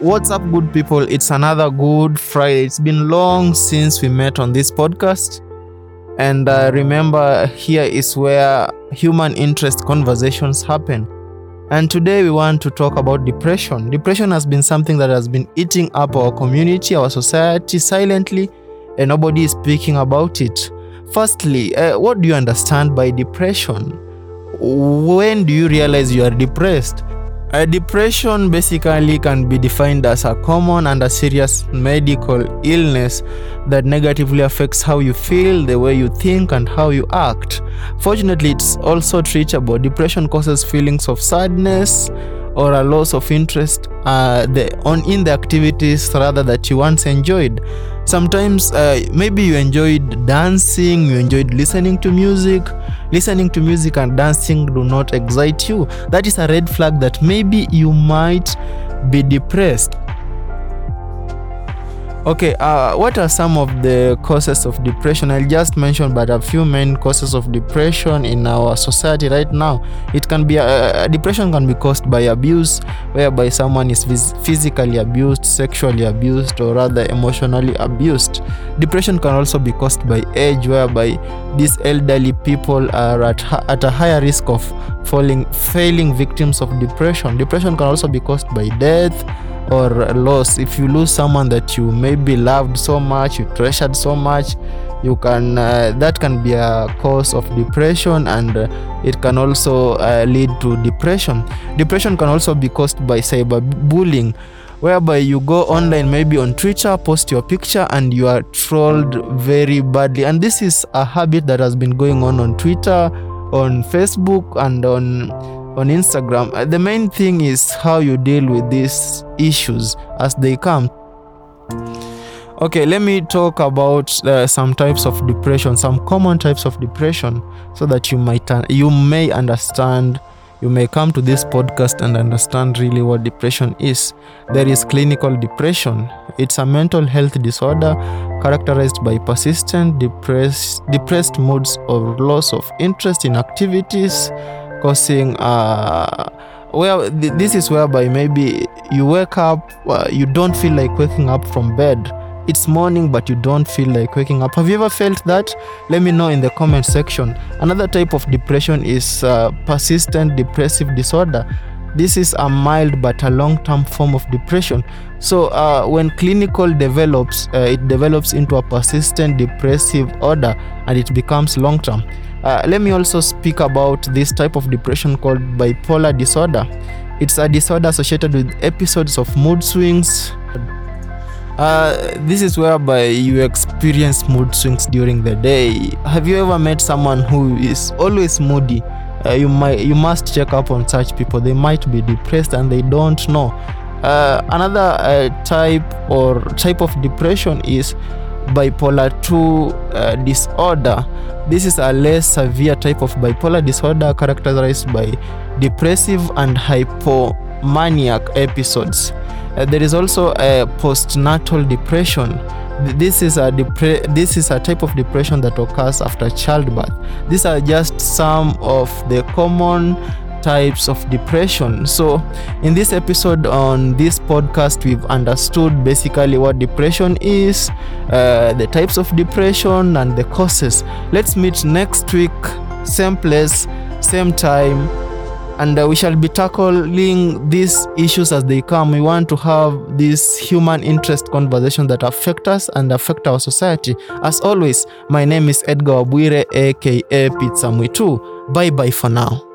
What's up, good people? It's another good Friday. It's been long since we met on this podcast. And uh, remember, here is where human interest conversations happen. And today we want to talk about depression. Depression has been something that has been eating up our community, our society silently, and nobody is speaking about it. Firstly, uh, what do you understand by depression? When do you realize you are depressed? A depression basically can be defined as a common and a serious medical illness that negatively affects how you feel, the way you think, and how you act. Fortunately, it's also treatable. Depression causes feelings of sadness or a loss of interest uh, the, on in the activities rather that you once enjoyed. Sometimes uh, maybe you enjoyed dancing, you enjoyed listening to music. Listening to music and dancing do not excite you. That is a red flag that maybe you might be depressed. Okay, uh, what are some of the causes of depression? I'll just mention but a few main causes of depression in our society right now. It can be uh, depression can be caused by abuse, whereby someone is physically abused, sexually abused, or rather emotionally abused. Depression can also be caused by age, whereby these elderly people are at, at a higher risk of falling, failing victims of depression. Depression can also be caused by death or loss. If you lose someone that you maybe loved so much you treasured so much you can uh, that can be a cause of depression and uh, it can also uh, lead to depression. Depression can also be caused by cyberbullying whereby you go online maybe on twitter post your picture and you are trolled very badly. And this is a habit that has been going on on twitter on facebook and on on Instagram. Uh, the main thing is how you deal with these issues as they come. Okay, let me talk about uh, some types of depression, some common types of depression, so that you might uh, you may understand. You may come to this podcast and understand really what depression is. There is clinical depression. It's a mental health disorder characterized by persistent depressed, depressed moods or loss of interest in activities, causing uh well th- this is whereby maybe you wake up uh, you don't feel like waking up from bed. It's morning but you don't feel like waking up. Have you ever felt that? Let me know in the comment section. Another type of depression is uh, persistent depressive disorder. This is a mild but a long-term form of depression. So uh, when clinical develops uh, it develops into a persistent depressive order and it becomes long-term uh, let me also speak about this type of depression called bipolar disorder. It's a disorder associated with episodes of mood swings. Uh, this is whereby you experience mood swings during the day. Have you ever met someone who is always moody? Uh, you might you must check up on such people. They might be depressed and they don't know. Uh, another uh, type or type of depression is bipolar 2 uh, disorder. This is a less severe type of bipolar disorder characterized by depressive and hypomaniac episodes. Uh, there is also a postnatal depression. This is a depre- this is a type of depression that occurs after childbirth. These are just some of the common types of depression. So, in this episode on this podcast, we've understood basically what depression is, uh, the types of depression, and the causes. Let's meet next week, same place, same time. And uh, we shall be tackling these issues as they come. We want to have this human interest conversation that affect us and affect our society. As always, my name is Edgar Wabwire, aka Pizza Mwitu. Bye bye for now.